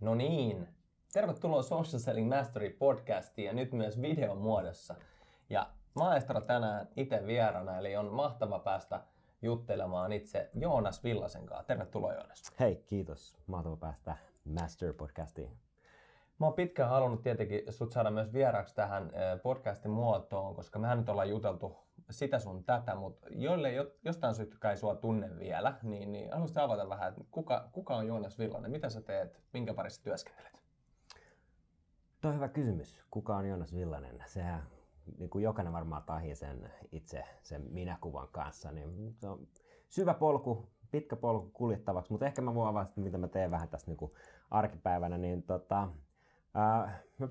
No niin, tervetuloa Social Selling Mastery podcastiin ja nyt myös videon muodossa. Ja maestro tänään itse vierana, eli on mahtava päästä juttelemaan itse Joonas Villasen kanssa. Tervetuloa Joonas. Hei, kiitos. Mahtava päästä Master podcastiin. Mä oon pitkään halunnut tietenkin sut saada myös vieraaksi tähän podcastin muotoon, koska mehän nyt ollaan juteltu sitä sun tätä, mutta joille jostain syystä ei sua tunne vielä, niin, niin haluaisit avata vähän, että kuka, kuka on Joonas Villanen, mitä sä teet, minkä parissa työskentelet? Tuo on hyvä kysymys. Kuka on Joonas Villanen? Sehän niin kuin jokainen varmaan tahi sen itse sen minäkuvan kanssa, niin se on syvä polku, pitkä polku kuljettavaksi, mutta ehkä mä voin avata, mitä mä teen vähän tässä niin kuin arkipäivänä, niin tota, ää, mä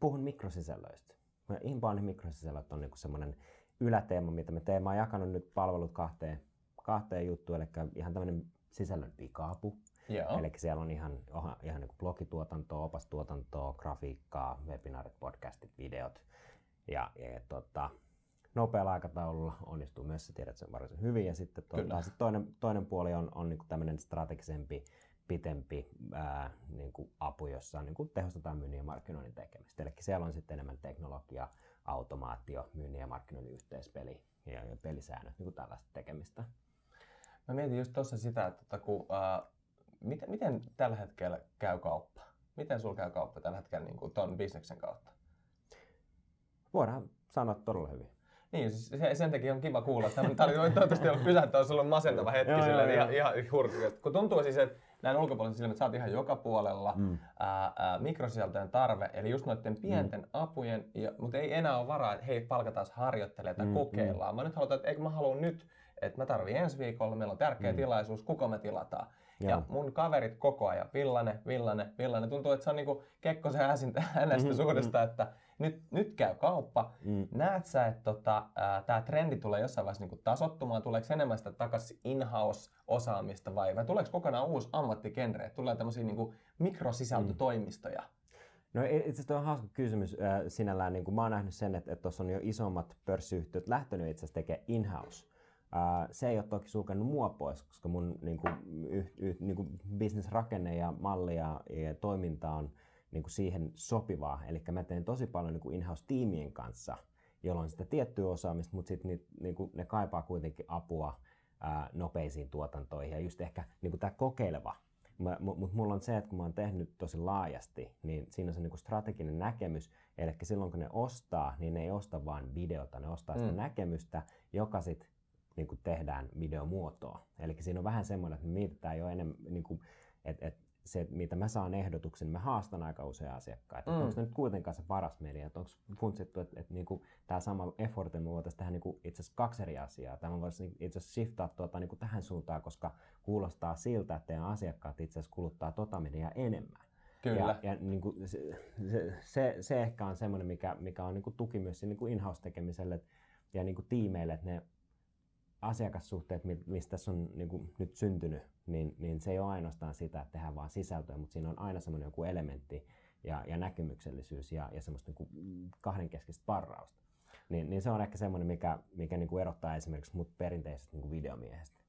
puhun mikrosisällöistä. Niin mikrosisällöt on niin semmoinen yläteema, mitä me teemme. Mä oon jakanut nyt palvelut kahteen, kahteen juttuun, eli ihan tämmöinen sisällön pikaapu. Joo. Eli siellä on ihan, ihan niin kuin blogituotantoa, opastuotantoa, grafiikkaa, webinaarit, podcastit, videot. Ja, ja tota, nopealla aikataululla onnistuu myös, sä tiedät sen varsin hyvin. Ja sitten tuota, sit toinen, toinen puoli on, on niin tämmöinen strategisempi, pitempi ää, niin kuin apu, jossa niin kuin tehostetaan myynnin ja markkinoinnin tekemistä. Eli siellä on sitten enemmän teknologia, automaatio, myynnin ja markkinoinnin yhteispeli ja, ja pelisäännöt, niin kuin tällaista tekemistä. Mä mietin just tuossa sitä, että tota, kun, ää, miten, miten tällä hetkellä käy kauppa? Miten sulla käy kauppa tällä hetkellä niin kuin ton bisneksen kautta? Voidaan sanoa todella hyvin. Niin, siis se, sen takia on kiva kuulla. Tämä oli toivottavasti ollut pysäyttävä, sulla on masentava hetki joo, silleen, joo, ihan, ihan hurkki. Kun tuntuu siis, että näin ulkopuolisen sä oot ihan joka puolella mm. ää, ää, mikrosisältöjen tarve, eli just noiden pienten mm. apujen, ja, mutta ei enää ole varaa, että hei, palkataan harjoittelemaan tai mm, kokeillaan. Mm. Mä nyt haluan, että eikö mä haluan nyt, että mä tarvin ensi viikolla, meillä on tärkeä mm. tilaisuus, kuka me tilataan. Joo. Ja mun kaverit koko ajan, Villane, Villane, Villane, tuntuu, että se on niinku Kekkosen hänestä mm-hmm, suhdesta, mm-hmm. että nyt, nyt käy kauppa. Mm. Näet sä, että tota, tämä trendi tulee jossain vaiheessa niinku tasottumaan? Tuleeko enemmän sitä takaisin in-house-osaamista vai, vai tuleeko kokonaan uusi ammattikenre? Tulee tämmöisiä niinku mikrosisältötoimistoja? Mm. No itse asiassa on hauska kysymys äh, sinällään. Niin kuin mä oon nähnyt sen, että tuossa on jo isommat pörssiyhtiöt lähtenyt itse asiassa tekemään in-house se ei ole toki sulkenut mua pois, koska mun niin kuin, yh, yh, niin kuin business-rakenne ja malli ja, ja toiminta on niin kuin siihen sopivaa. Eli mä teen tosi paljon niin kuin in-house-tiimien kanssa, jolloin sitä tiettyä osaamista, mutta sitten niin kuin, ne kaipaa kuitenkin apua ää, nopeisiin tuotantoihin. Ja just ehkä niin tämä kokeileva mutta mulla on se, että kun mä oon tehnyt tosi laajasti, niin siinä on se niinku strateginen näkemys. Eli silloin kun ne ostaa, niin ne ei osta vain videota, ne ostaa mm. sitä näkemystä, joka sitten niin kuin tehdään videomuotoa. Eli siinä on vähän semmoinen, että me mietitään jo enemmän, niin kuin, että, että se, mitä mä saan ehdotuksen, niin mä haastan aika usein asiakkaita. Mm. Onko se nyt kuitenkaan se paras media? Että onko funtsittu, että, että niin kuin, tämä sama effort, me voitaisiin tehdä niin itse asiassa kaksi eri asiaa. Tämä voisi niin itse asiassa shiftaa tuota, niin kuin tähän suuntaan, koska kuulostaa siltä, että teidän asiakkaat itse asiassa kuluttaa tota mediaa enemmän. Kyllä. Ja, ja niin kuin, se, se, se, se, ehkä on semmoinen, mikä, mikä on niin kuin tuki myös niin kuin in-house-tekemiselle ja niin kuin tiimeille, että ne asiakassuhteet, mistä tässä on niin kuin nyt syntynyt, niin, niin se ei ole ainoastaan sitä, että tehdään vaan sisältöä, mutta siinä on aina semmoinen joku elementti ja, ja näkemyksellisyys ja, ja semmoista niin kuin kahdenkeskistä parrausta. Niin, niin se on ehkä semmoinen, mikä, mikä niin kuin erottaa esimerkiksi mut perinteisestä niin kuin videomiehestä.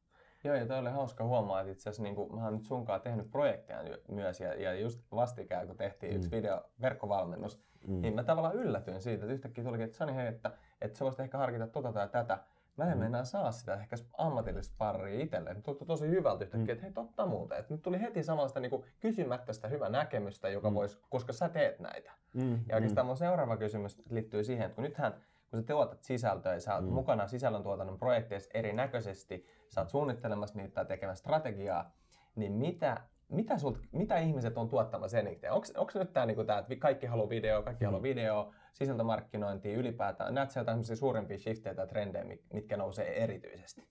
Joo, ja toi oli hauska huomaa, että itse asiassa niin kuin, mä oon nyt sunkaan tehnyt projekteja myös, ja, ja just vastikään, kun tehtiin mm. yksi video, verkkovalmennus, mm. niin mä tavallaan yllätyin siitä, että yhtäkkiä tulikin, että Sani, hei, että, että sä voisit ehkä harkita tota tai tätä, Mä en mm. enää saa sitä ehkä ammatillista paria itselleen. Tuntui tosi hyvältä yhtäkkiä, mm. että hei totta muuten. Että nyt tuli heti samasta niin kysymättä sitä hyvää näkemystä, joka mm. voisi, koska sä teet näitä. Mm. Ja oikeastaan mm. mun seuraava kysymys liittyy siihen, että kun nythän kun sä tuotat sisältöä ja sä oot mm. mukana sisällöntuotannon projekteissa erinäköisesti, sä oot suunnittelemassa niitä tai tekemässä strategiaa, niin mitä mitä, sult, mitä ihmiset on tuottamassa eniten? Onko nyt tämä, niinku että kaikki haluaa video, kaikki mm. haluaa video, sisältömarkkinointia ylipäätään? Näetkö jotain suurempia shiftejä tai trendejä, mitkä nousee erityisesti?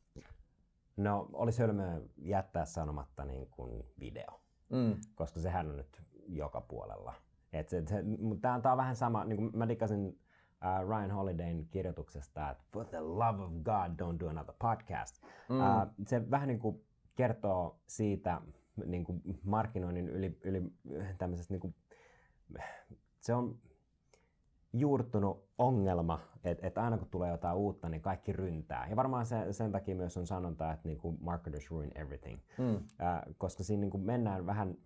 No, olisi hölmöä jättää sanomatta niin kuin video, mm. koska sehän on nyt joka puolella. Et se, se, tämä on, vähän sama, niin kuin mä dikkasin uh, Ryan Holidayn kirjoituksesta, että for the love of God, don't do another podcast. Mm. Uh, se vähän niin kuin kertoo siitä, niin kuin markkinoinnin yli, yli tämmöisestä, niin kuin, se on juurtunut ongelma, että, että aina kun tulee jotain uutta, niin kaikki ryntää. Ja varmaan se, sen takia myös on sanonta, että niin kuin marketers ruin everything. Mm. Äh, koska siinä niin kuin mennään vähän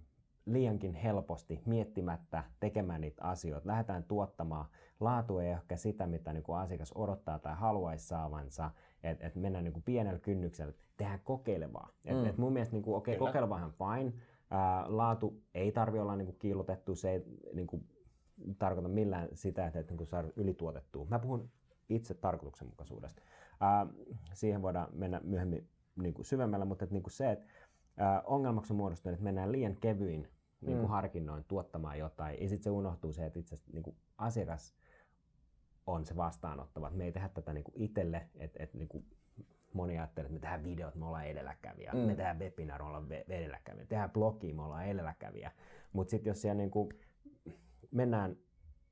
liiankin helposti miettimättä tekemään niitä asioita. Lähdetään tuottamaan. Laatu ei ehkä sitä, mitä niin kuin asiakas odottaa tai haluaisi saavansa. Että et mennään niin kuin pienellä kynnyksellä, tehdään kokeilevaa. Et, mm. et mun mielestä niin kuin, okay, kokeilevahan fine. Ää, laatu ei tarvi olla niin kuin kiilotettu, se ei niin kuin, tarkoita millään sitä, että, että niin kuin saa ylituotettua. Mä puhun itse tarkoituksenmukaisuudesta. Ää, siihen voidaan mennä myöhemmin niin kuin syvemmällä, mutta että, niin kuin se, että ää, ongelmaksi on muodostunut, että mennään liian kevyin niin kuin mm. harkinnoin tuottamaan jotain, ja sitten se unohtuu se, että itse asiassa niin kuin asiakas on se vastaanottava. Me ei tehdä tätä niin kuin itselle, että, että niin kuin moni ajattelee, että me tehdään videot, me ollaan edelläkävijä. Mm. Me tehdään webinar, me ollaan edelläkävijä. Me tehdään blogi, me ollaan edelläkävijä. Mutta sitten jos siellä niin kuin mennään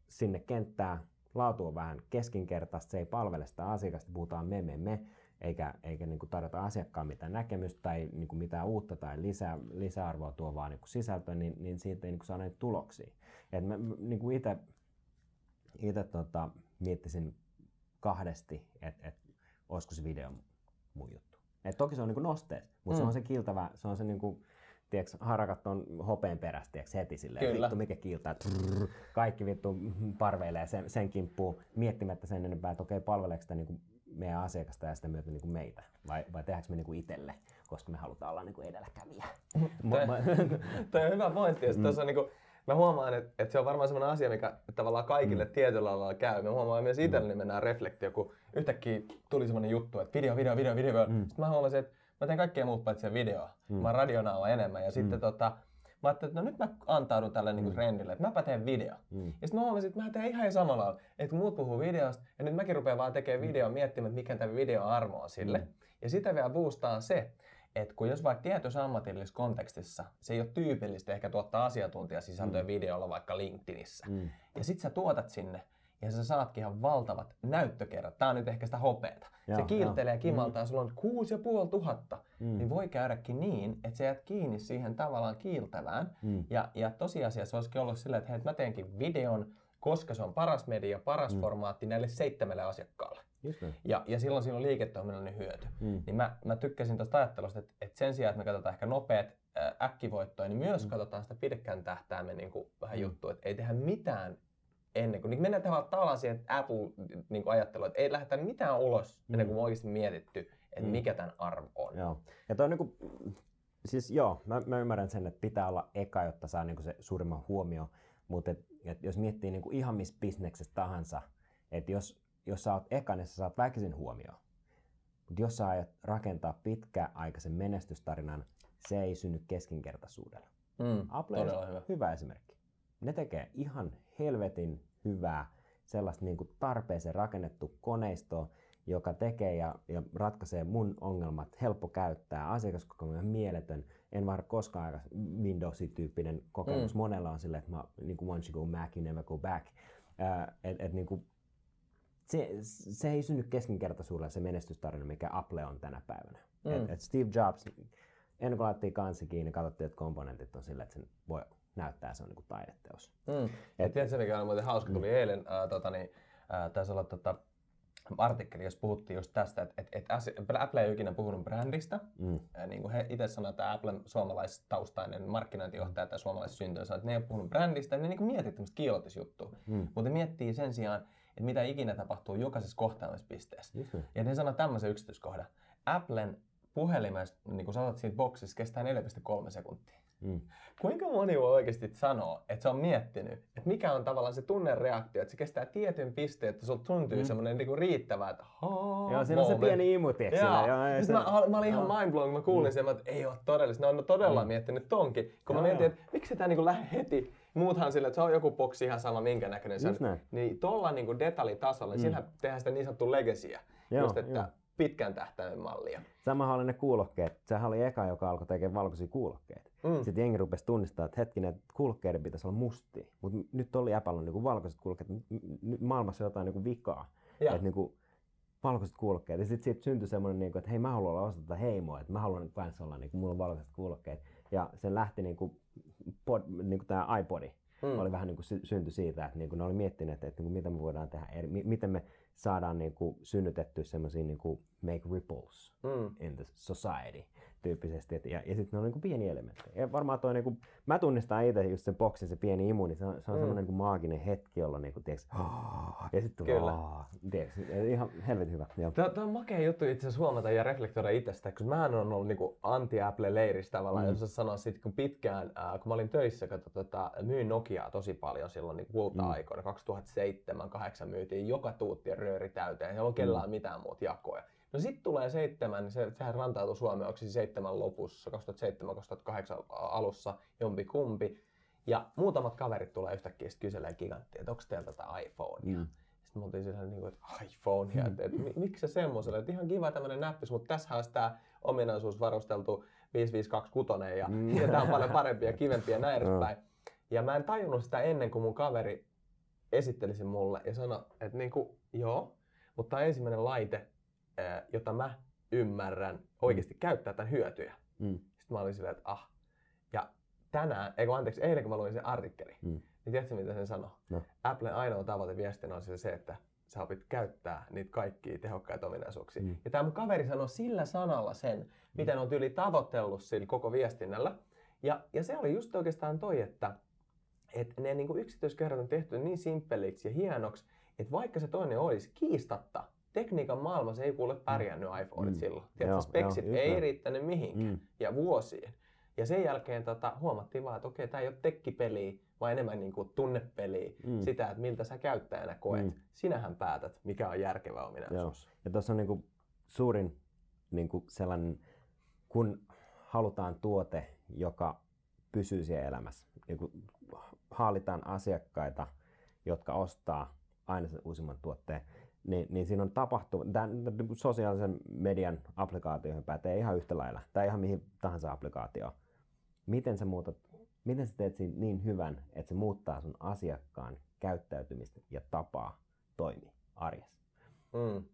sinne kenttään, laatu on vähän keskinkertaista, se ei palvele sitä asiakasta, puhutaan me, me, me, eikä, eikä niin kuin tarjota asiakkaan mitään näkemystä tai niin kuin mitään uutta tai lisää, lisäarvoa tuovaa niin sisältöä, niin, niin siitä ei niin kuin saa näitä tuloksia. Et mä niin kuin itse, itse tota, miettisin kahdesti, että et, olisiko se video mun juttu. Et toki se on niin kuin nosteet, mutta mm. se on se kiltävä, se on se niin kuin, tiiäks, harakat on hopeen perästä tiiäks, heti silleen, Kyllä. vittu mikä kiiltää, trrr, kaikki vittu parveilee sen, sen kimppuun miettimättä sen enempää, että okei, palveleeko sitä niin kuin meidän asiakasta ja sitä myötä niin kuin meitä, vai, vai tehdäänkö me niin kuin itselle, koska me halutaan olla niin kuin edelläkävijä. Toi on hyvä pointti, ja mm. on niin kuin, mä huomaan, että, että se on varmaan sellainen asia, mikä tavallaan kaikille mm. tietyllä alalla käy. Mä huomaan myös itselleni niin mennään reflektio, kun yhtäkkiä tuli sellainen juttu, että video, video, video, video. Mm. Sitten mä huomasin, että mä teen kaikkea muuta paitsi videoa. Mm. Mä radionaalla enemmän. Ja mm. sitten tota, mä ajattelin, että no nyt mä antaudun tälle niinku mm. trendille, että mäpä teen video. Mm. Ja sitten mä huomasin, että mä teen ihan samalla lailla. Että muut puhuu videosta, ja nyt mäkin rupean vaan tekemään mm. videoa miettimään, että mikä tämä video arvo on sille. Mm. Ja sitä vielä boostaa se, että kun jos vaikka tietyssä ammatillisessa kontekstissa se ei ole tyypillistä ehkä tuottaa asiantuntijasisältöä mm. videolla vaikka LinkedInissä, mm. ja sit sä tuotat sinne, ja sä saatkin ihan valtavat näyttökerrat. Tää on nyt ehkä sitä hopeeta. Joo, se kiiltelee ja kimaltaa, mm. sulla on kuusi ja puoli tuhatta. Mm. Niin voi käydäkin niin, että sä jäät kiinni siihen tavallaan kiiltävään. Mm. Ja, ja tosiasiassa olisikin ollut silleen, että hei, mä teenkin videon, koska se on paras media, paras mm. formaatti näille seitsemälle asiakkaalle. Ja, ja silloin siinä on liiketoiminnallinen hyöty. Mm. Niin mä, mä tykkäsin tuosta ajattelusta, että, että sen sijaan, että me katsotaan ehkä nopeat äkkivoittoja, niin myös mm. katsotaan sitä pidekään tähtäimen niin kuin vähän mm. juttua, että ei tehdä mitään ennen kuin niin mennään tavallaan siihen Apple niin että ei lähdetä mitään ulos mm. ennen kuin me oikeasti mietitty, että mm. mikä tämän arvo on. Joo. Ja toi on niin kuin, siis joo, mä, mä, ymmärrän sen, että pitää olla eka, jotta saa niin kuin se suurimman huomio, mutta et, et jos miettii niin kuin ihan missä bisneksessä tahansa, että jos, jos sä oot eka, niin sä saat väkisin huomioon. Mutta jos sä aiot rakentaa pitkäaikaisen menestystarinan, se ei synny keskinkertaisuudella. Mm, Apple on hyvä. hyvä esimerkki. Ne tekee ihan helvetin hyvää sellaista niin kuin tarpeeseen rakennettu koneisto, joka tekee ja, ja ratkaisee mun ongelmat, helppo käyttää, asiakaskokemus on mieletön, en vaan koskaan aika Windowsi-tyyppinen kokemus. Mm. Monella on silleen, että mä, niin kuin once you go back, you never go back. Äh, et, et, niin kuin, se, se ei synny keskinkertaisuudella se menestystarina, mikä Apple on tänä päivänä. Mm. Et, et Steve Jobs, ennen kuin laitettiin kansi kiinni, katsottiin, että komponentit on silleen, että sen voi näyttää, se on niin taideteos. Mm. Et, tiedätkö, mikä on muuten hauska, tuli mm. eilen, äh, tota, niin, äh, taisi olla tota, artikkeli, jos puhuttiin just tästä, että et, et Apple ei ole ikinä puhunut brändistä. Mm. Ja niin kuin he itse sanoivat, että Applen suomalaistaustainen markkinointijohtaja tai suomalaissyntyjä sanoi, että ne ei ole puhunut brändistä, ja ne niin kuin miettii tämmöistä kiilotusjuttua. Mm. Mutta miettii sen sijaan, että mitä ikinä tapahtuu jokaisessa kohtaamispisteessä. Mm. Ja ne sanoo tämmöisen yksityiskohdan. Applen puhelimesta, niin kuin sanot siitä boksissa, kestää 4,3 sekuntia. Mm. Kuinka moni voi oikeasti sanoa, että se on miettinyt, että mikä on tavallaan se tunnereaktio, että se kestää tietyn pisteen, että sulla tuntuu mm. semmoinen niinku riittävä, että haa, Joo, siinä on se pieni imu, tiedätkö? Joo. Joo, ja se... mä, mä, olin ihan mind blown, kun mä kuulin mm. sen, että ei ole todellista. Ne on todella mm. miettinyt tonkin. Kun Joo, mä mietin, että miksi tämä niinku lähde heti. Muuthan sille, että se on joku boksi ihan sama minkä näköinen se on. Niin tuolla niinku detaljitasolla, niin mm. siinä tehdään sitä niin sanottua legacyä. Joo, just, että jo pitkän tähtäimen mallia. Samahan oli ne kuulokkeet. Sehän oli eka, joka alkoi tekemään valkoisia kuulokkeita. Mm. Sitten jengi rupesi tunnistamaan, että hetkinen, että kuulokkeiden pitäisi olla mustia. Mutta nyt oli Apple niin valkoiset kuulokkeet. Nyt maailmassa on jotain niin vikaa. Että niin kuin, valkoiset kuulokkeet. Ja sitten siitä syntyi semmoinen, niin kuin, että hei mä haluan olla osa tätä heimoa, että mä haluan kanssa olla, niin kuin, mulla on valkoiset kuulokkeet. Ja se lähti niin kuin, pod, niin kuin tämä iPodi. Mm. oli vähän niin kuin syntyi siitä, että niin kuin ne oli miettineet, että, että niin kuin, mitä me voidaan tehdä, eri, miten me saadaan niin kuin synnytetty semmoisia niin kuin make ripples Mm. in the society tyyppisesti. Et, ja, ja sitten ne on niin kuin pieni elementti. Ja varmaan toi, niin kuin, mä tunnistan itse just sen boksin, se pieni imu, niin se on, se on Mm. semmoinen niin maaginen hetki, jolloin niin kuin, tiiäks, ja sitten tulee, Kyllä. Tiiäks, ihan helvetin hyvä. Joo. Tämä on makea juttu itse asiassa huomata ja reflektoida itsestä, koska mä on ollut niinku anti-Apple-leirissä tavallaan, Mm. mm. jos sanoa sit kun pitkään, äh, kun mä olin töissä, kato, tota, myin Nokiaa tosi paljon silloin niin kulta-aikoina, 2007-2008 myytiin joka tuutti ja rööri täyteen, ei ollut kellään mitään muuta jakoja. No sitten tulee seitsemän, niin se, sehän rantautui Suomeen, onko se seitsemän lopussa, 2007-2008 alussa, jompi kumpi. Ja muutamat kaverit tulee yhtäkkiä sitten kyselee giganttia, että onko teillä tätä iPhonea. Mm. Sitten me oltiin sillä niin kuin, että iPhone, ja että, että mi- miksi se semmoiselle, että ihan kiva tämmöinen näppis, mutta tässä olisi tämä ominaisuus varusteltu 5526 ja, Mm. ja tämä on paljon parempi ja kivempi ja näin edespäin. Ja mä en tajunnut sitä ennen kuin mun kaveri esitteli sen mulle ja sanoi, että niin kuin, joo, mutta tämä on ensimmäinen laite, jota mä ymmärrän oikeasti käyttää tämän hyötyjä. Mm. Sitten mä olin silleen, että ah. Ja tänään, eikö anteeksi, eilen kun mä luin sen artikkeli, Mm. niin tiedätkö mitä sen sanoi? No. Applen ainoa tavoite viestinä on siis se, että sä opit käyttää niitä kaikkia tehokkaita ominaisuuksia. Mm. Ja tämä mun kaveri sanoi sillä sanalla sen, miten on tyyli tavoitellut sillä koko viestinnällä. Ja, ja se oli just oikeastaan toi, että, että ne niin yksityiskohdat on tehty niin simppeliksi ja hienoksi, että vaikka se toinen olisi kiistatta, tekniikan maailmassa ei kuule pärjännyt iPhoneit Mm. silloin. Tiedätkö, Joo, speksit joo, ei riittänyt mihinkään Mm. ja vuosiin. Ja sen jälkeen tota, huomattiin vaan, että okei, tämä ei ole tekkipeliä, vaan enemmän niin kuin tunnepeliä. Mm. Sitä, että miltä sä käyttäjänä koet. Mm. Sinähän päätät, mikä on järkevä ominaisuus. Ja tuossa on niinku suurin niinku sellainen, kun halutaan tuote, joka pysyy siellä elämässä. Niinku haalitaan asiakkaita, jotka ostaa aina sen uusimman tuotteen. Niin, niin siinä on tapahtunut, tämän niinku sosiaalisen median applikaatioihin pätee ihan yhtä lailla, tai ihan mihin tahansa applikaatioon. Miten sä, muutat, miten sä teet siinä niin hyvän, että se muuttaa sun asiakkaan käyttäytymistä ja tapaa toimia arjessa? Mm.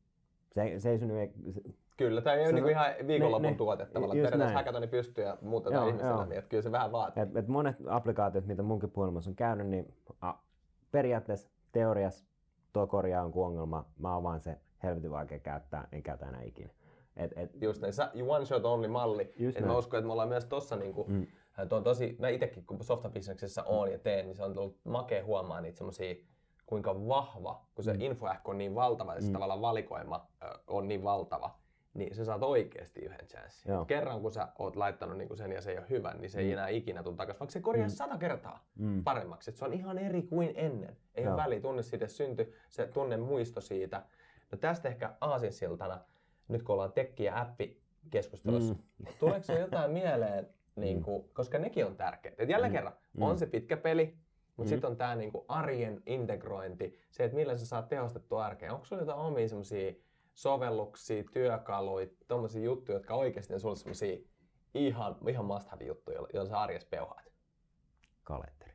Se, se ei synny... Se, Kyllä, tämä ei ole on- niin ihan viikonlopun tuote tavallaan. just Periaatteessa häkätoni pystyy ja muutetaan Joo, ihmisellä, joo. niin että kyllä se vähän vaatii. et, et monet applikaatiot, mitä munkin puhelimessa on käynyt, niin a, periaatteessa teoriassa tuo korjaa jonkun ongelma. Mä oon vaan se helvetin vaikea käyttää, en käytä enää ikinä. Et, et, Just näin, Sä- one shot only malli. Et mä uskon, että me ollaan myös tossa niinku, Mm. mm. tuo on tosi, mä itekin kun softabisneksessä oon ja teen, niin se on tullut makea huomaa niitä semmosia kuinka vahva, kun se Mm. infoähkö on niin valtava ja se Mm. tavallaan valikoima on niin valtava, niin sä saat oikeasti yhden chanssin. Joo. Kerran kun sä oot laittanut niinku sen ja se ei ole hyvä, niin se ei Mm. enää ikinä tule takaisin, vaikka se korjaa Mm. sata kertaa mm, paremmaksi. Et se on ihan eri kuin ennen. Ei Joo. ole väliä, tunne siitä synty, se tunne muisto siitä. No tästä ehkä aasinsiltana, nyt kun ollaan tekki- ja appi-keskustelussa, Mm. tuleeko se jotain mieleen, niin kuin, koska nekin on tärkeitä. Et jälleen Mm. kerran, Mm. on se pitkä peli, mutta Mm. sitten on tämä niinku arjen integrointi, se, että millä sä saat tehostettua arkea. Onko sulla jotain omia semmoisia sovelluksia, työkaluja, tommosia juttuja, jotka oikeasti on sulle semmoisia ihan, ihan must have juttuja, joilla, sä arjessa peuhaat? kalenteri.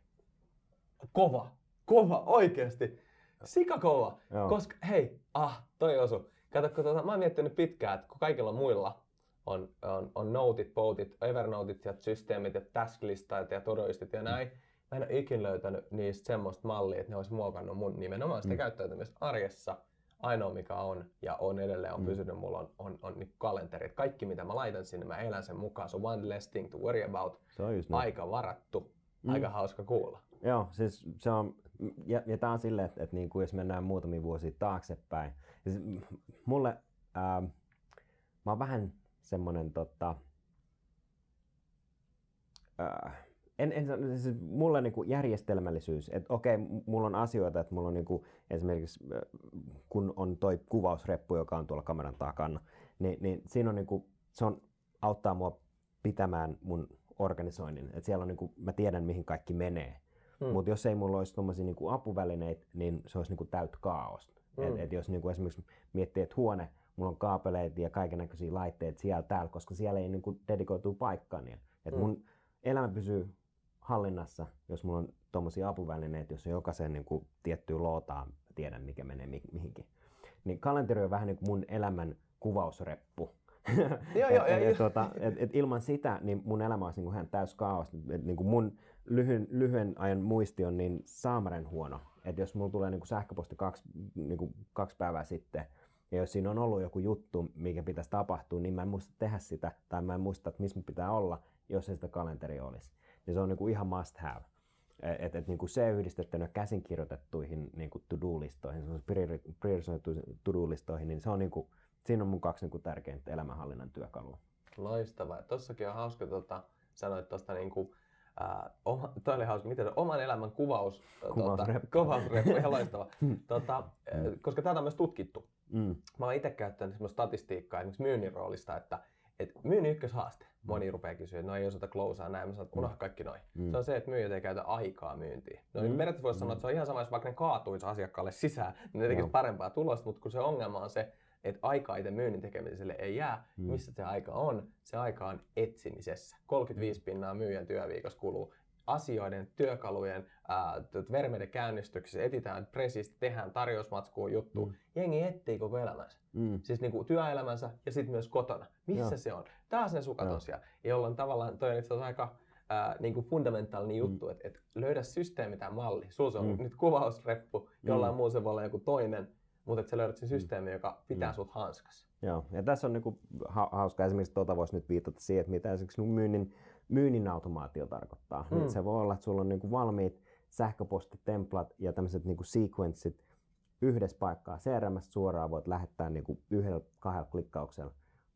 Kova, kova, oikeasti. Sika kova. Joo. Koska hei, ah, toi osu. Kato, kun tuota, mä oon miettinyt pitkään, että kun kaikilla muilla on, on, on notit, poutit, Evernotit ja systeemit ja tasklistat ja todoistit ja näin, mä en ole ikin löytänyt niistä semmoista mallia, että ne olisi muokannut mun nimenomaan sitä Mm. käyttäytymistä arjessa. Ainoa mikä on ja on edelleen on Mm. pysynyt mulla on, on, on niin kalenterit. Kaikki mitä mä laitan sinne, mä elän sen mukaan. Se on one less thing to worry about. Se on just. Aika varattu. Mm. Aika hauska kuulla. Joo, siis se on, ja, ja tämä on silleen, että, että niin kuin jos mennään muutamia vuosia taaksepäin, siis mulle, ää, mä oon vähän semmonen tota, ää, en, en, siis mulle niinku järjestelmällisyys, että okei, mulla on asioita, että mulla on niinku esimerkiksi, ää, kun on toi kuvausreppu, joka on tuolla kameran takana, niin, niin siinä on niinku, se on, auttaa mua pitämään mun organisoinnin, että siellä on niinku, mä tiedän mihin kaikki menee, Mm. mutta jos ei mulla olisi tuommoisia niinku apuvälineitä, niin se olisi niinku täyttä kaaosta. Mm. Et, et jos niinku esimerkiksi miettii, että huone, mulla on kaapeleita ja kaiken näköisiä laitteita siellä täällä, koska siellä ei niinku dedikoitu paikkaa niin. Et Mm. mun elämä pysyy hallinnassa, jos mulla on tuommoisia apuvälineitä, jos jokaisen niinku tiettyyn lootaan, tiedän mikä menee mi- mihinkin. Niin kalenteri on vähän niin kuin mun elämän kuvausreppu. Joo, et, joo, et, ja- et, et, et ilman sitä niin mun elämä olisi niin täys kaos. Et, niin kuin mun lyhyen, lyhyen ajan muisti on niin saamaren huono, että jos mulla tulee niinku sähköposti kaksi, niinku kaksi päivää sitten, ja jos siinä on ollut joku juttu, mikä pitäisi tapahtua, niin mä en muista tehdä sitä, tai mä en muista, että missä pitää olla, jos ei sitä kalenteri olisi. Niin se on niinku ihan must have. Et, et, niinku se yhdistettynä käsinkirjoitettuihin niinku to-do-listoihin, priorisoituihin to-do-listoihin, niin se on niinku, siinä on mun kaksi niinku tärkeintä elämänhallinnan työkalua. Loistavaa. Tossakin on hauska, tota, sanoit tuosta niinku, äh, oma, toi oli hauska, miten oman elämän kuvaus, Kuvausreppu. Tota, kuvausreppu, ihan loistava. tota, äh, koska tätä on myös tutkittu. Mm. Mä oon itse käyttänyt semmoista statistiikkaa esimerkiksi myynnin roolista, että et myynnin ykköshaaste, moni rupeaa kysyä, että no ei osata closea näin, mä sanon, että unohda kaikki noin. Mm. Se on se, että myyjät ei käytä aikaa myyntiin. No niin Mm. periaatteessa voisi sanoa, että se on ihan sama, jos vaikka ne kaatuisi asiakkaalle sisään, niin ne tekisi Joo. parempaa tulosta, mutta kun se ongelma on se, että aikaa itse myynnin tekemiselle ei jää, Mm. missä se aika on? Se aika on etsimisessä. 35 pinnaa myyjän työviikossa kuluu asioiden, työkalujen, ää, t- vermeiden käynnistyksissä, etitään pressistä, tehdään tarjousmatskua juttu. Mm. Jengi etsii koko elämänsä. Mm. Siis niinku työelämänsä ja sitten myös kotona. Missä Joo. se on? Taas ne sukat on siellä. Jolloin tavallaan toi on itse asiassa aika ää, niinku fundamentaalinen juttu, että et löydä systeemi tai malli. Sulla se on Mm. nyt kuvausreppu, jollain Mm. muu se voi olla joku toinen, mutta että sä löydät sen systeemi, joka pitää Mm. sut hanskassa. Joo, ja tässä on niinku ha- hauska esimerkiksi tuota voisi nyt viitata siihen, että mitä esimerkiksi niinku myynnin, myynnin automaatio tarkoittaa. Mm. Mm. Se voi olla, että sulla on niinku valmiit sähköpostitemplat ja tämmöiset niinku sequenssit yhdessä paikkaa CRM suoraan voit lähettää niinku yhdellä kahdella klikkauksella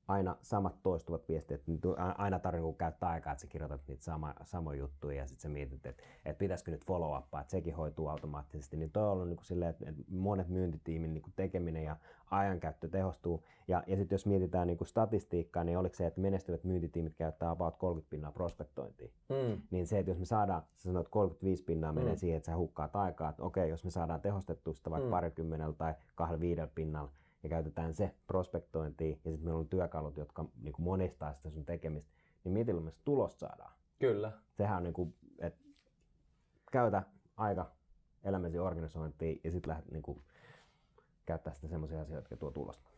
aina samat toistuvat viestit, a- aina tarvitse niinku käyttää aikaa, että sä kirjoitat niitä sama, samoja juttuja ja sitten sä mietit, että, että pitäisikö nyt follow upaa, että sekin hoituu automaattisesti. Niin toi on ollut niinku silleen, että, että monet myyntitiimin niinku tekeminen ja ajankäyttö tehostuu. Ja, ja sitten jos mietitään niinku statistiikkaa, niin oliko se, että menestyvät myyntitiimit käyttää about 30 pinnaa prospektointiin. Mm. Niin se, että jos me saadaan, sä sanoit 35 pinnaa menee Mm. siihen, että sä hukkaat aikaa, että okei, jos me saadaan tehostettua sitä vaikka mm. parikymmenellä tai kahdella viidellä pinnalla, ja käytetään se prospektointiin, ja sitten meillä on työkalut, jotka niin kuin monistaa sitä sun tekemistä, niin miten me tulosta saadaan? Kyllä. Sehän on niin kuin, että käytä aika elämäsi organisointiin, ja sitten lähdet niin kuin, käyttää sitä semmoisia asioita, jotka tuo tulosta.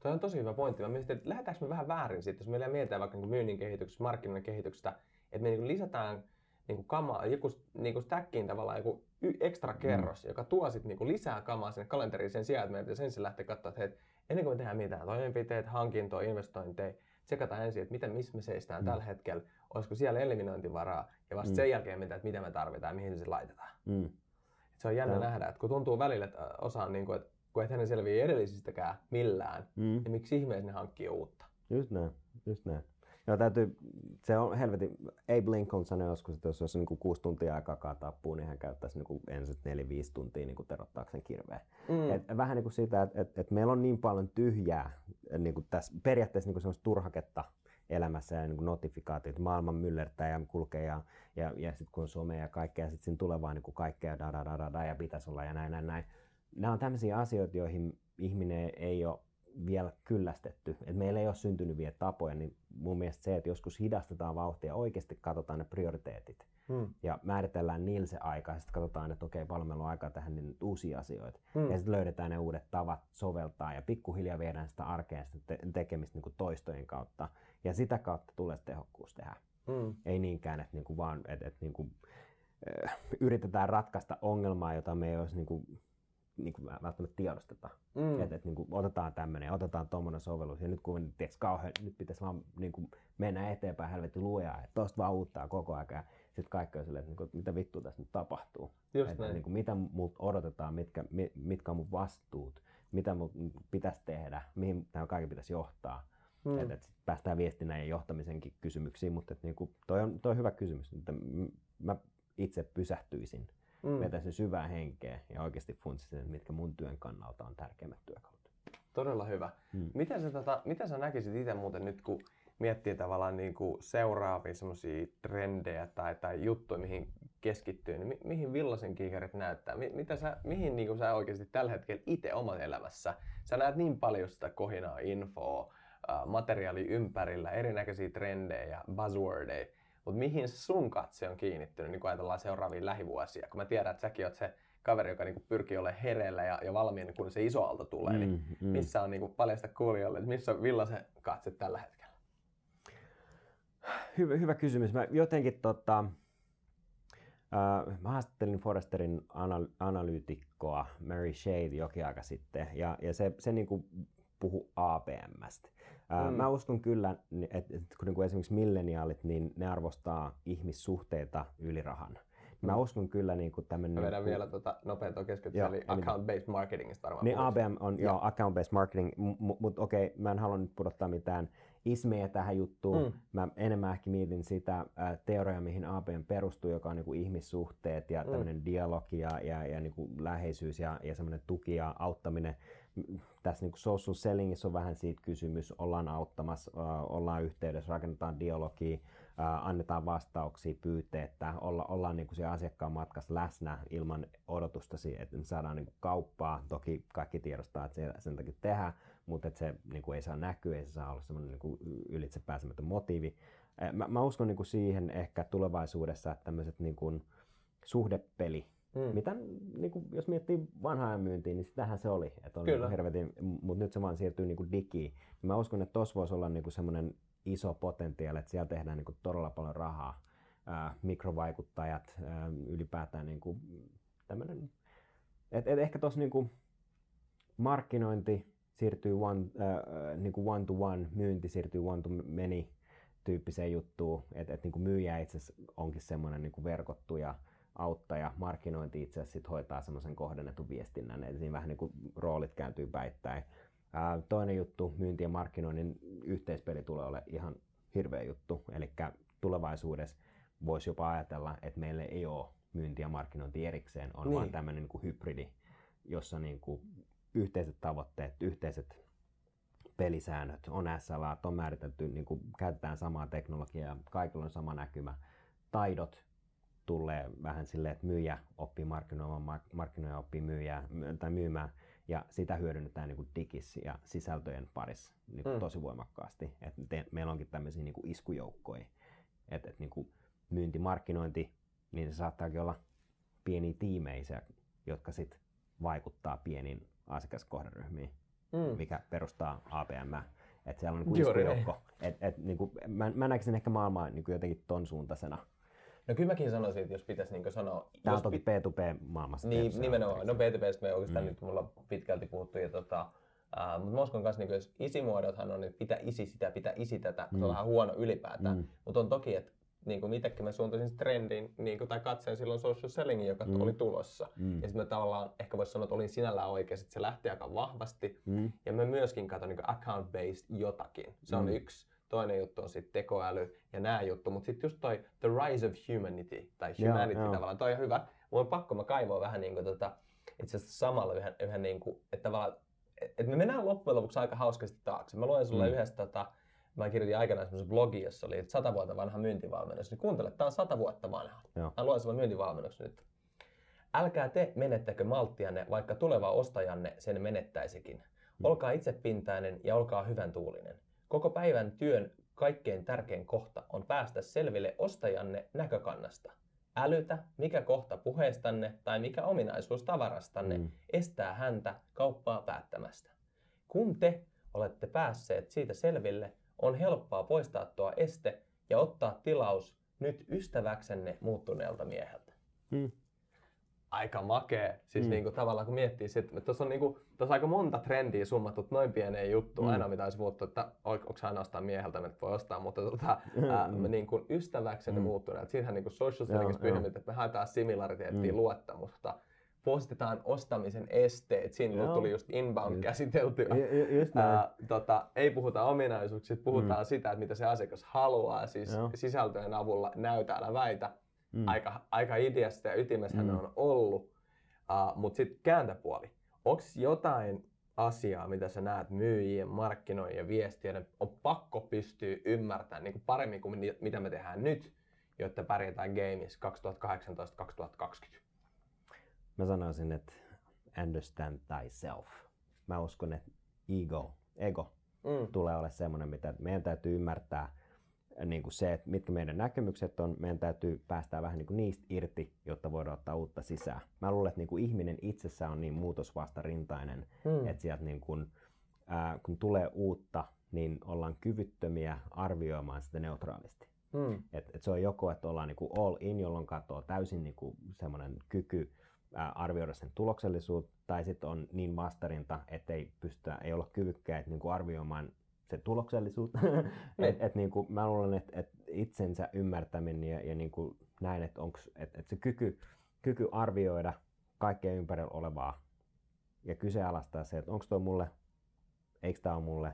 Toi on tosi hyvä pointti. Mä mietin, että lähdetäänkö me vähän väärin siitä, jos meillä mietitään vaikka niin myynnin kehityksestä, markkinoinnin kehityksestä, että me niin lisätään niin kuin kamaa, joku niin kuin stackiin tavallaan joku ekstra kerros, mm. joka tuo sit niin kuin lisää kamaa sinne kalenteriin sen sijaan, että meidän pitäisi ensin lähteä katsoa, että hei, ennen kuin me tehdään mitään toimenpiteitä, hankintoja, investointeja, tsekataan ensin, että miten, missä me seistään Mm. tällä hetkellä, olisiko siellä eliminointivaraa, ja vasta Mm. sen jälkeen mitä, että mitä me tarvitaan ja mihin se laitetaan. Mm. Et se on jännä Joo. nähdä, että kun tuntuu välillä, että osa on niin kuin, että kun et hänen selviä edellisistäkään millään, Mm. niin miksi ihmeessä ne hankkii uutta? Just näin, just näin. Joo, täytyy, se on helvetin, Abe Lincoln sanoi joskus, että jos olisi niin kuusi tuntia aikaa kaataa puu, niin hän käyttäisi niin ensin neljä, viisi tuntia niin terottaakseen kirveen. Mm. Mm. Et, vähän niin kuin sitä, että et, et meillä on niin paljon tyhjää, niin kuin tässä periaatteessa niin kuin semmoista turhaketta elämässä ja niin kuin notifikaatiot, maailman myllertää ja kulkee ja, ja, ja sitten kun on some ja kaikkea, ja sitten siinä tulee vaan niin kuin kaikkea da, da, da, da, da, ja pitäisi olla ja näin, näin, näin. Nämä on tämmöisiä asioita, joihin ihminen ei ole vielä kyllästetty, että meillä ei ole syntynyt vielä tapoja, niin mun mielestä se, että joskus hidastetaan vauhtia, oikeasti katsotaan ne prioriteetit Mm. ja määritellään niillä se aika ja sitten katsotaan, että okei, paljon meillä on aikaa tehdä niin uusia asioita. Mm. Ja sitten löydetään ne uudet tavat soveltaa ja pikkuhiljaa viedään sitä arkea sitä te- tekemistä niin kuin toistojen kautta. Ja sitä kautta tulee tehokkuus tehdä. Mm. Ei niinkään, että niinku vaan että, että niinku, äh, yritetään ratkaista ongelmaa, jota me ei olisi niinku, niinku välttämättä tiedosteta. Mm. Että et, niinku, otetaan tämmöinen, otetaan tuommoinen sovellus ja nyt kun tiiäks, kauhean, nyt pitäisi vaan niinku, mennä eteenpäin helvetti lujaa, että tosta vaan uuttaa koko ajan. Ja sitten kaikki on silleen, että niinku, mitä vittua tässä nyt tapahtuu. Just että, näin. niinku, mitä multa odotetaan, mitkä, mi- mitkä on mun vastuut, mitä mun pitäisi tehdä, mihin tämä kaikki pitäisi johtaa. Mm. Että et sit päästään viestinnän ja johtamisenkin kysymyksiin, mutta et niinku, toi, on, toi on hyvä kysymys. Että mä itse pysähtyisin, Mm. vetäisin syvää henkeä ja oikeasti funtsisin, mitkä mun työn kannalta on tärkeimmät työkalut. Todella hyvä. Mm. Miten sä, tota, mitä sä näkisit itse muuten nyt, kun miettii tavallaan niin kuin seuraavia semmoisia trendejä tai, tai juttuja, mihin keskittyy, niin mi- mihin villasen kiikarit näyttää? Mi- mitä sä, mihin niin kuin sä oikeasti tällä hetkellä itse oman elämässä? Sä näet niin paljon sitä kohinaa, infoa, äh, materiaali ympärillä, erinäköisiä trendejä ja buzzwordeja, mutta mihin sun katse on kiinnittynyt, niin kun ajatellaan seuraavia lähivuosia? Kun mä tiedän, että säkin oot se kaveri, joka niin pyrkii olemaan hereillä ja, ja valmiina, kun se iso aalto tulee, niin mm. missä on niinku paljasta kuulijoille, että missä on Villasen katse tällä hetkellä? Hyvä, hyvä kysymys. Mä jotenkin tota, Uh, mä haastattelin Forresterin anal- analyytikkoa Mary Shade jokin aika sitten, ja, ja se, se niin kuin puhu APMstä. Uh, mm. Mä uskon kyllä, että et, kun niin esimerkiksi milleniaalit, niin ne arvostaa ihmissuhteita yli rahan. Mä mm. uskon kyllä niin kuin tämmöinen... Mä vedän niin vielä tota, nopeaa keskeytystä, eli account-based marketingista varmaan. Niin ABM on, joo, account-based marketing, mutta mut, okei, okay, mä en halua nyt pudottaa mitään ismejä tähän juttuun. Mm. Mä enemmän ehkä mietin sitä äh, teoriaa, mihin ABM perustuu, joka on niin kuin ihmissuhteet ja mm. tämmöinen dialogi ja, ja, ja niin kuin läheisyys ja, ja semmoinen tuki ja auttaminen. Tässä niin social sellingissa on vähän siitä kysymys, ollaan auttamassa, ollaan yhteydessä, rakennetaan dialogia, annetaan vastauksia pyyteettä, olla, ollaan niin kuin siellä asiakkaan matkassa läsnä ilman odotusta, että saadaan niin kuin kauppaa. Toki kaikki tiedostaa, että se sen takia tehdään, mutta että se niin kuin ei saa näkyä, ei se saa olla semmoinen niin kuin ylitse pääsemätön motiivi. Mä, mä uskon niin kuin siihen ehkä tulevaisuudessa, että tämmöiset niin kuin suhdepeli, Hmm. Mitä, niin kuin, jos miettii vanhaa myyntiä, niin sitähän se oli. Että oli Kyllä. Hervetin, mutta nyt se vaan siirtyy niin kuin digiin. Mä uskon, että tuossa voisi olla niin kuin semmoinen iso potentiaali, että siellä tehdään niin kuin todella paljon rahaa. Ää, mikrovaikuttajat, ää, ylipäätään niin kuin tämmöinen, et, et ehkä tuossa niin kuin markkinointi siirtyy one, ää, niin kuin one to one, myynti siirtyy one to many tyyppiseen juttuun, että et, niin myyjä itse onkin semmoinen niin verkottuja auttaja, markkinointi itse asiassa hoitaa semmoisen kohdennetun viestinnän, eli siinä vähän niin kuin roolit kääntyy päittäin. Ää, toinen juttu, myynti ja markkinoinnin yhteispeli tulee olemaan ihan hirveä juttu, eli tulevaisuudessa voisi jopa ajatella, että meillä ei ole myynti ja markkinointi erikseen, on niin. vain tämmöinen niin kuin hybridi, jossa niin kuin yhteiset tavoitteet, yhteiset pelisäännöt. On SLA, on määritelty, niin kuin käytetään samaa teknologiaa, kaikilla on sama näkymä, taidot tulee vähän silleen, että myyjä oppii markkinoimaan, markkinoija oppii myyjää, tai myymään, ja sitä hyödynnetään niin kuin digissä ja sisältöjen parissa niin kuin mm. tosi voimakkaasti. Et te, meillä onkin tämmöisiä niin kuin iskujoukkoja, että et, niin kuin myynti, markkinointi, niin se saattaakin olla pieniä tiimeisiä, jotka sitten vaikuttaa pieniin asiakaskohderyhmiin, mm. mikä perustaa APM. Että siellä on niin kuin iskujoukko. Et, et, niin kuin, mä, mä näkisin ehkä maailmaa niin kuin jotenkin ton suuntaisena No kyllä mäkin sanoisin, että jos pitäisi niin sanoa... Tämä on toki P2P-maailmassa. Niin, nimenomaan. No P2P me oikeastaan mm. nyt mulla pitkälti puhuttu. Ja tota, Uh, mutta mä uskon myös, niin jos isimuodothan on, että pitää isi sitä, pitää isi tätä, mm. se on mm. vähän huono ylipäätään. Mm. Mutta on toki, että niin kuin itsekin mä suuntaisin trendin niin kuin, tai katseen silloin social sellingin, joka mm. oli tulossa. Mm. Ja sitten mä tavallaan ehkä voisi sanoa, että olin sinällään oikeassa, että se lähti aika vahvasti. Mm. Ja mä myöskin katson niin account-based jotakin. Se mm. on yksi toinen juttu on sitten tekoäly ja nämä juttu, mutta sitten just toi The Rise of Humanity, tai Humanity yeah, tavallaan, toi on hyvä. Mulla on pakko, mä kaivoin vähän niin kuin tota, itse asiassa samalla yhden, yhden niin kuin, että tavallaan, että me mennään loppujen lopuksi aika hauskasti taakse. Mä luen sulle mm. yhdestä, tota, mä kirjoitin aikanaan semmoisen blogi, jossa oli sata vuotta vanha myyntivalmennus, niin kuuntele, tää on sata vuotta vanha. Joo. Mä luen sulle myyntivalmennuksen nyt. Älkää te menettäkö malttianne, vaikka tuleva ostajanne sen menettäisikin. Mm. Olkaa itsepintainen ja olkaa hyvän tuulinen. Koko päivän työn kaikkein tärkein kohta on päästä selville ostajanne näkökannasta. Älytä, mikä kohta puheestanne tai mikä ominaisuus tavarastanne mm. estää häntä kauppaa päättämästä. Kun te olette päässeet siitä selville, on helppoa poistaa tuo este ja ottaa tilaus nyt ystäväksenne muuttuneelta mieheltä. Mm aika makea. Siis mm. niinku, tavallaan kun miettii, että tuossa on, niinku, tuossa aika monta trendiä summattu noin pieneen juttuun. Mm. Aina mitä olisi muuttu, että onko aina ostaa mieheltä, että voi ostaa, mutta tota, mm. ää, niinku, ystäväksemme mm. muuttuneet. Siitähän niinku social sellingissa pyhimit, että me haetaan similariteettia, mm. luottamusta postitaan ostamisen esteet. Siinä Joo. tuli just inbound käsiteltyä. J- just Ää, tota, ei puhuta ominaisuuksista, puhutaan mm. sitä, että mitä se asiakas haluaa, siis Joo. sisältöjen avulla näytä, älä väitä mm. aika, aika ideasta ja ytimessä mm. on ollut. Uh, Mutta sitten kääntöpuoli. Onko jotain asiaa, mitä sä näet myyjien, markkinoijien, viestiöiden, on pakko pystyä ymmärtämään niin kuin paremmin kuin mitä me tehdään nyt, jotta pärjätään gameissa 2018-2020? Mä sanoisin, että understand thyself. Mä uskon, että ego, ego mm. tulee olla semmoinen, mitä meidän täytyy ymmärtää – niin kuin se, että mitkä meidän näkemykset on, meidän täytyy päästää vähän niin kuin niistä irti, jotta voidaan ottaa uutta sisään. Mä luulen, että niin kuin ihminen itsessään on niin muutosvastarintainen, mm. että sieltä niin kuin, ää, kun tulee uutta, niin ollaan kyvyttömiä arvioimaan sitä neutraalisti. Mm. Et, et se on joko, että ollaan niinku all in, jolloin katsoo täysin niinku semmoinen kyky ää, arvioida sen tuloksellisuutta, tai sitten on niin masterinta, että ei, pystytä, ei olla kyvykkäitä niinku arvioimaan se tuloksellisuutta. Niin. et, et niinku, mä luulen, että et itsensä ymmärtäminen ja, ja niinku näin, että et, et se kyky, kyky arvioida kaikkea ympärillä olevaa ja kyseenalaistaa se, että onko tuo mulle, eikö tämä ole mulle,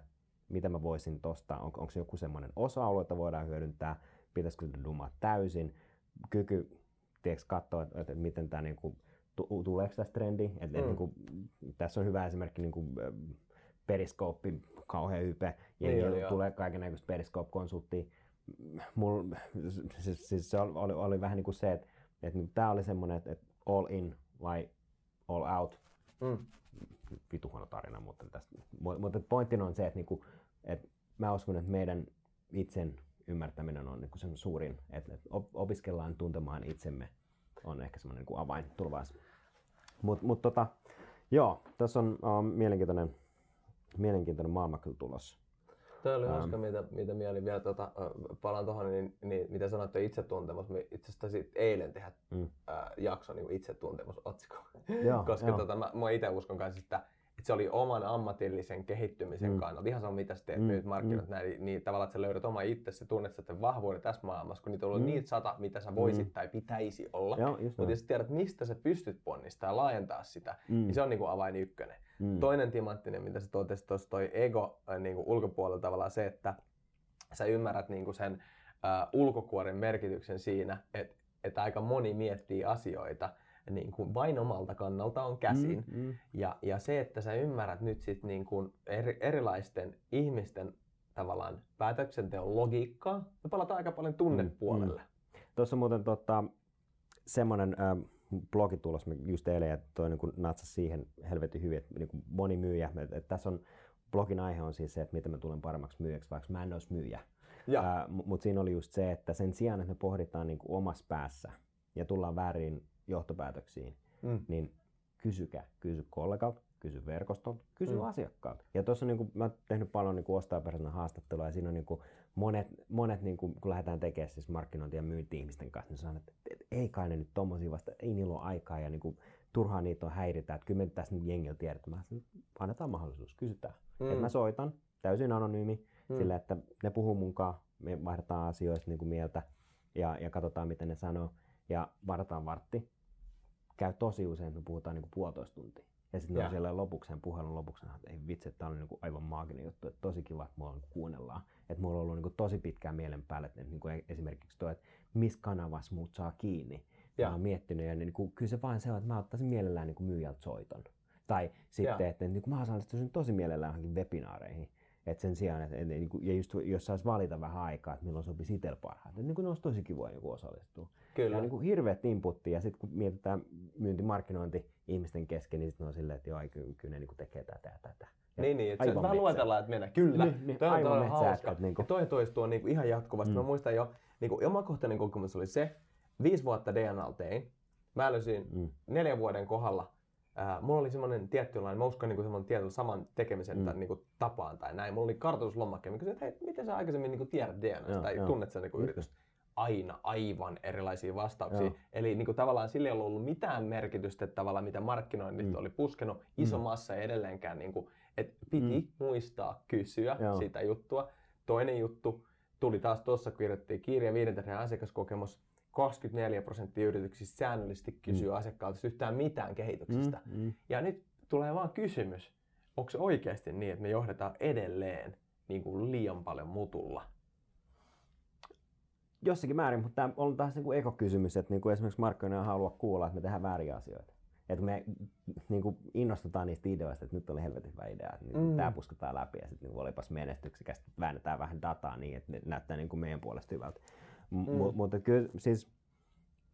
mitä mä voisin tosta, on, onko joku semmoinen osa-alue, jota voidaan hyödyntää, pitäisikö se dumaa täysin, kyky tiedätkö, katsoa, että, että miten tämä niinku, tuleeko tässä trendi. Et, mm. et, niinku, tässä on hyvä esimerkki niinku, periskooppi, kauhean hype, jengi niin, tulee kaiken näköistä periskoop-konsulttia. Mul, siis, siis se oli, oli, oli vähän niin kuin se, että, että niin, tämä oli semmoinen, että, että all in vai all out. Mm. Vitu huono tarina, mutta, tästä, mutta pointtina on se, että, niinku, että mä uskon, että meidän itsen ymmärtäminen on niinku sen suurin, että, että opiskellaan tuntemaan itsemme on ehkä semmoinen niin avain tulevaisuuteen. Mutta mut tota, joo, tässä on uh, mielenkiintoinen, mielenkiintoinen maailma kyllä tulossa. Tämä oli hauska, um, mitä, mitä mieli vielä, tota, palaan tuohon, niin, niin, mitä sanoitte itsetuntemus. Me itse asiassa eilen tehdä mm. ää, jakso niin itsetuntemusotsikko. Koska joo. Tota, mä, mä itse uskon kanssa, että se oli oman ammatillisen kehittymisen mm. kannalta. Ihan sama, mitä sä teet mm. nyt markkinat, mm. näin, niin, tavallaan, että sä löydät oma itsesi, tunnet sen vahvuuden tässä maailmassa, kun niitä on ollut mm. niitä sata, mitä sä voisit mm. tai pitäisi olla. Mutta jos tiedät, mistä sä pystyt ponnistamaan ja laajentaa sitä, mm. niin se on niin kuin avain ykkönen. Mm. Toinen timanttinen, mitä sä totesit tuossa toi ego äh, niin kuin ulkopuolella tavallaan se, että sä ymmärrät niin kuin sen uh, ulkokuoren merkityksen siinä, että, että aika moni miettii asioita, niin kuin vain omalta kannalta on käsin. Mm, mm. Ja, ja se, että sä ymmärrät nyt sit niin kuin eri, erilaisten ihmisten tavallaan päätöksenteon logiikkaa, me palataan aika paljon tunnepuolelle. Mm, mm. Tuossa muuten tota, semmoinen äh, blogitulos, just eilen, ja toi niin natsas siihen helvetin hyvin, että niin kuin moni myyjä, että, että tässä on blogin aihe on siis se, että miten mä tulen paremmaksi myyjäksi, vaikka mä en olisi myyjä. Äh, Mutta siinä oli just se, että sen sijaan, että me pohditaan niin kuin omassa päässä ja tullaan väärin johtopäätöksiin, mm. niin kysykää, kysy kollegalta, kysy verkostolta, kysy mm. asiakkaalta. Ja tuossa niin mä oon tehnyt paljon niin ostajapersoonan haastattelua ja siinä on niin kuin monet, monet niin kuin, kun lähdetään tekemään siis markkinointia ja myynti-ihmisten kanssa, niin sanon, että, että ei kai ne nyt tommosia vasta, ei niillä ole aikaa ja niin kuin, turhaan niitä on häiritä, että kyllä me tässä nyt jengillä tiedetään, että annetaan mahdollisuus, kysytään. Mm. Että mä soitan, täysin anonyymi, mm. sillä että ne puhuu munkaan, me vaihdetaan asioista niin kuin mieltä ja, ja katsotaan miten ne sanoo ja varataan vartti. Käy tosi usein, me puhutaan niin kuin puolitoista tuntia. Ja sitten on siellä lopuksi, puhelun lopuksi, että ei vitsi, tämä on niin kuin aivan maaginen juttu, että tosi kiva, että mulla kuunnellaan. Että mulla on ollut niin kuin tosi pitkään mielen päälle, että niin kuin esimerkiksi tuo, että missä kanavassa muut saa kiinni. Ja. Mä oon miettinyt, ja niin kuin, kyllä se vain se on, että mä ottaisin mielellään niin kuin myyjältä soiton. Tai sitten, ja. että niin kuin mä osallistuisin tosi mielellään johonkin webinaareihin. Et sen sijaan, että et, et, ja just jos saisi valita vähän aikaa, että milloin sopisi itsellä parhaiten, niin ne olisi tosi kivoa niin osallistua. Kyllä. Ja niin kuin hirveät inputtia, ja sitten kun mietitään myyntimarkkinointi ihmisten kesken, niin sitten on silleen, että joo, kyllä, kyllä ne niin kuin tekee tätä ja tätä. Ja niin, niin, että vähän luetellaan, että mennä. Kyllä, niin, niin, toi on, on hauska. Niin kuin. toi toistuu niin kuin ihan jatkuvasti. Mm. Mä muistan jo, niin kuin omakohtainen kokemus oli se, viisi vuotta DNA tein. Mä löysin mm. neljän vuoden kohdalla Äh, mulla oli semmoinen tietynlainen, mä uskon niin semmoinen tietyllä saman tekemisen mm. niin kuin, tapaan tai näin. Mulla oli kartoituslomakke, mä kysyin, että hei, miten sä aikaisemmin niin kuin, tiedät DNAsta tai joo. tunnet sen niin yritystä? Aina aivan erilaisia vastauksia. Joo. Eli niin kuin, tavallaan sillä ei ollut mitään merkitystä, että tavallaan mitä markkinoinnit mm. oli puskenut. Iso mm. massa ei edelleenkään, niin kuin, että piti mm. muistaa kysyä joo. sitä juttua. Toinen juttu tuli taas tuossa, kun kirjoittiin kirja viidentäinen asiakaskokemus 24 prosenttia yrityksistä säännöllisesti kysyy mm. asiakkaalta yhtään mitään kehityksestä. Mm, mm. Ja nyt tulee vaan kysymys, onko se oikeasti niin, että me johdetaan edelleen niin kuin liian paljon mutulla? Jossakin määrin, mutta tämä on taas niin kuin ekokysymys, että niin kuin esimerkiksi markkinoilla haluaa kuulla, että me tehdään vääriä asioita. Että me niin kuin innostutaan niistä ideoista, että nyt oli helvetin hyvä idea, että mm. tämä puskataan läpi ja sitten niin olipas menestyksekästä, väännetään vähän dataa niin, että ne näyttää niin kuin meidän puolesta hyvältä. Mm. mutta kyllä siis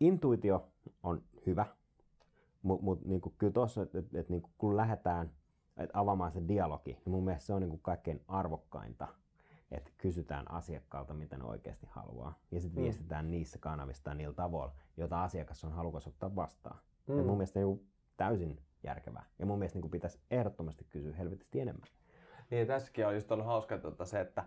intuitio on hyvä, mutta mut, niinku, kyllä tuossa, että et, et, niinku, kun lähdetään et avaamaan se dialogi, niin mun mielestä se on niinku kaikkein arvokkainta, että kysytään asiakkaalta, mitä ne oikeasti haluaa. Ja sitten mm. viestitään niissä kanavissa niillä tavoilla, joita asiakas on halukas ottaa vastaan. Mm. Et mun mielestä niinku, täysin järkevää. Ja mun mielestä niinku, pitäisi ehdottomasti kysyä helvetisti enemmän. Niin tässäkin on just ollut hauska että se, että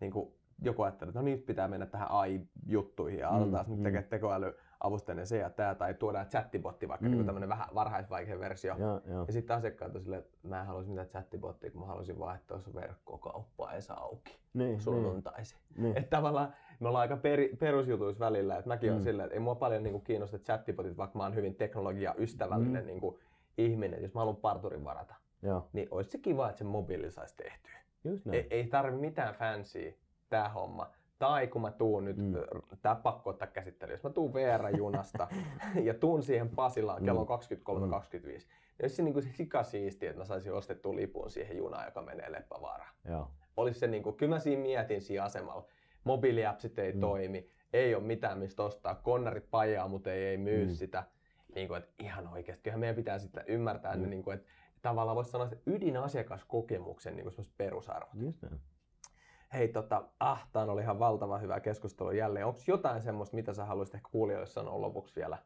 niin kuin joku ajattelee, että no nyt pitää mennä tähän AI-juttuihin ja aletaan mm, nyt tekemään mm. tekoälyavusteinen se ja tämä, tai tuodaan chattibotti vaikka mm. niin tämmöinen vähän varhaisvaikea versio. Joo, joo. Ja sitten asiakkaat on silleen, että mä en haluaisi mitään chattibottia, kun mä haluaisin vaihtaa se verkkokauppa edes auki niin, sunnuntaisin. Niin. Että tavallaan me ollaan aika peri, perusjutuissa välillä, että mäkin mm. on silleen, että ei mua paljon niin kuin kiinnosta chattibotit, vaikka mä oon hyvin teknologiaystävällinen mm. niin kuin ihminen, jos mä haluan parturin varata. Joo. Niin olisi se kiva, että se mobiili saisi tehtyä. Just näin. Ei, ei tarvi mitään fancy tää homma. Tai kun mä tuun nyt, mm. tää pakko ottaa käsittelyyn, jos mä tuun VR-junasta ja tuun siihen Pasilaan kello mm. 23.25, mm. niin olisi se, niin kuin se sikasiisti, että mä saisin ostettua lipun siihen junaan, joka menee Leppävaaraan. Olisi se, niin kuin, kyllä mä siinä mietin siinä asemalla. Mobiiliäpsit ei mm. toimi, ei ole mitään mistä ostaa, konnarit pajaa, mutta ei, ei myy mm. sitä. Niin kuin, että ihan oikeasti, kyllähän meidän pitää sitten ymmärtää, mm. niin kuin, että tavallaan voisi sanoa, että ydinasiakaskokemuksen niin perusarvot. Just näin. Hei, tota, ah, tämä oli ihan valtava hyvä keskustelu jälleen. Onko jotain semmoista, mitä sä haluaisit ehkä kuulijoille sanoa lopuksi vielä?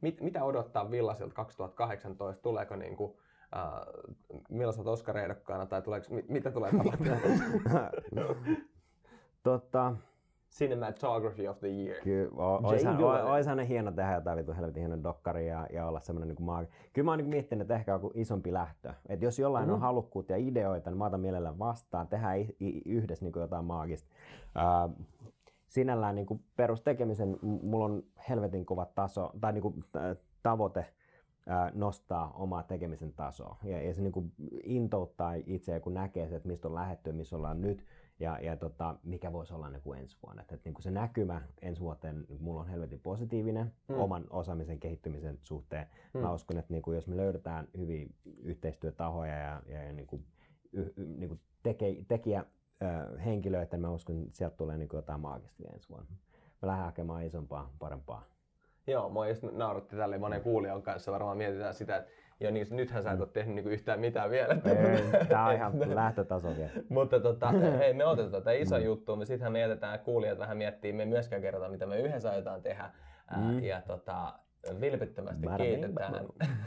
Mit, mitä odottaa Villasilta 2018? Tuleeko niin kuin, äh, milloin sä Oscar-ehdokkaana tai tuleeko, mit, mitä tulee tapahtumaan? tota, Cinematography of the Year. Kyllä, oishan, oishan ne hieno tehdä jotain vitu helvetin hieno dokkari ja, ja olla semmoinen niin maagi. Kyllä mä oon niin miettinyt, että ehkä joku isompi lähtö. Että jos jollain mm. on halukkuutta ja ideoita, niin mä otan mielellään vastaan. Tehdään yhdessä niin jotain maagista. Uh, sinällään niin kuin perustekemisen, mulla on helvetin kova taso, tai niin kuin, tavoite nostaa omaa tekemisen tasoa. Ja, ja se niin kuin intouttaa itseä, kun näkee se, että mistä on lähetty ja missä ollaan nyt ja, ja tota, mikä voisi olla niin kuin ensi vuonna. Et, et, niin kuin se näkymä ensi vuoteen mulla on helvetin positiivinen mm. oman osaamisen kehittymisen suhteen. Mm. Mä uskon, että niin kuin, jos me löydetään hyviä yhteistyötahoja ja, ja, ja niin kuin, y, y, niin kuin teke, tekijä henkilöitä, niin mä uskon, että sieltä tulee niin kuin jotain maagista ensi vuonna. Mä lähden hakemaan isompaa, parempaa. Joo, mua just nauratti tälle monen kuulijan kanssa. Varmaan mietitään sitä, että ja niin, nythän sä et ole tehnyt niinku yhtään mitään vielä. Ei, tää on ihan lähtötaso vielä. Mutta tota, hei, me otetaan tätä iso mm. juttu, me sittenhän me jätetään kuulijat vähän miettiä, me myöskään kerrotaan, mitä me yhdessä aiotaan tehdä. Mm. Ja tota, vilpittömästi Mä kiitetään.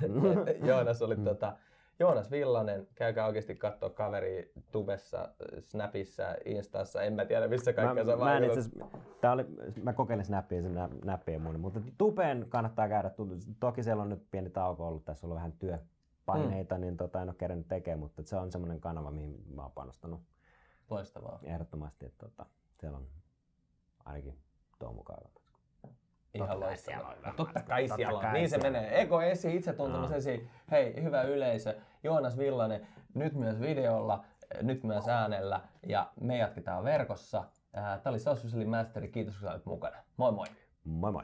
Joonas oli mm. tota, Joonas Villanen, käykää oikeasti katsoa kaveri Tubessa, Snapissa, Instassa, en mä tiedä missä kaikkea mä, mä, tää oli, mä kokeilin Snappia sen näppiä mun, mutta Tubeen kannattaa käydä. Toki siellä on nyt pieni tauko ollut, tässä on ollut vähän työpaineita, mm. niin tota, en ole kerännyt tekemään, mutta se on semmoinen kanava, mihin mä oon panostanut. Loistavaa. Ehdottomasti, että tota, siellä on ainakin tuo mukaan. Ihan loistavaa. No, totta kai totta siellä on. Kai niin se menee. Ego esi, itsetuntemus no. esi. Hei, hyvä yleisö. Joonas Villanen, nyt myös videolla, nyt myös äänellä ja me jatketaan verkossa. Tämä oli Saususelin Masteri. Kiitos kun sä olit mukana. Moi moi. Moi moi.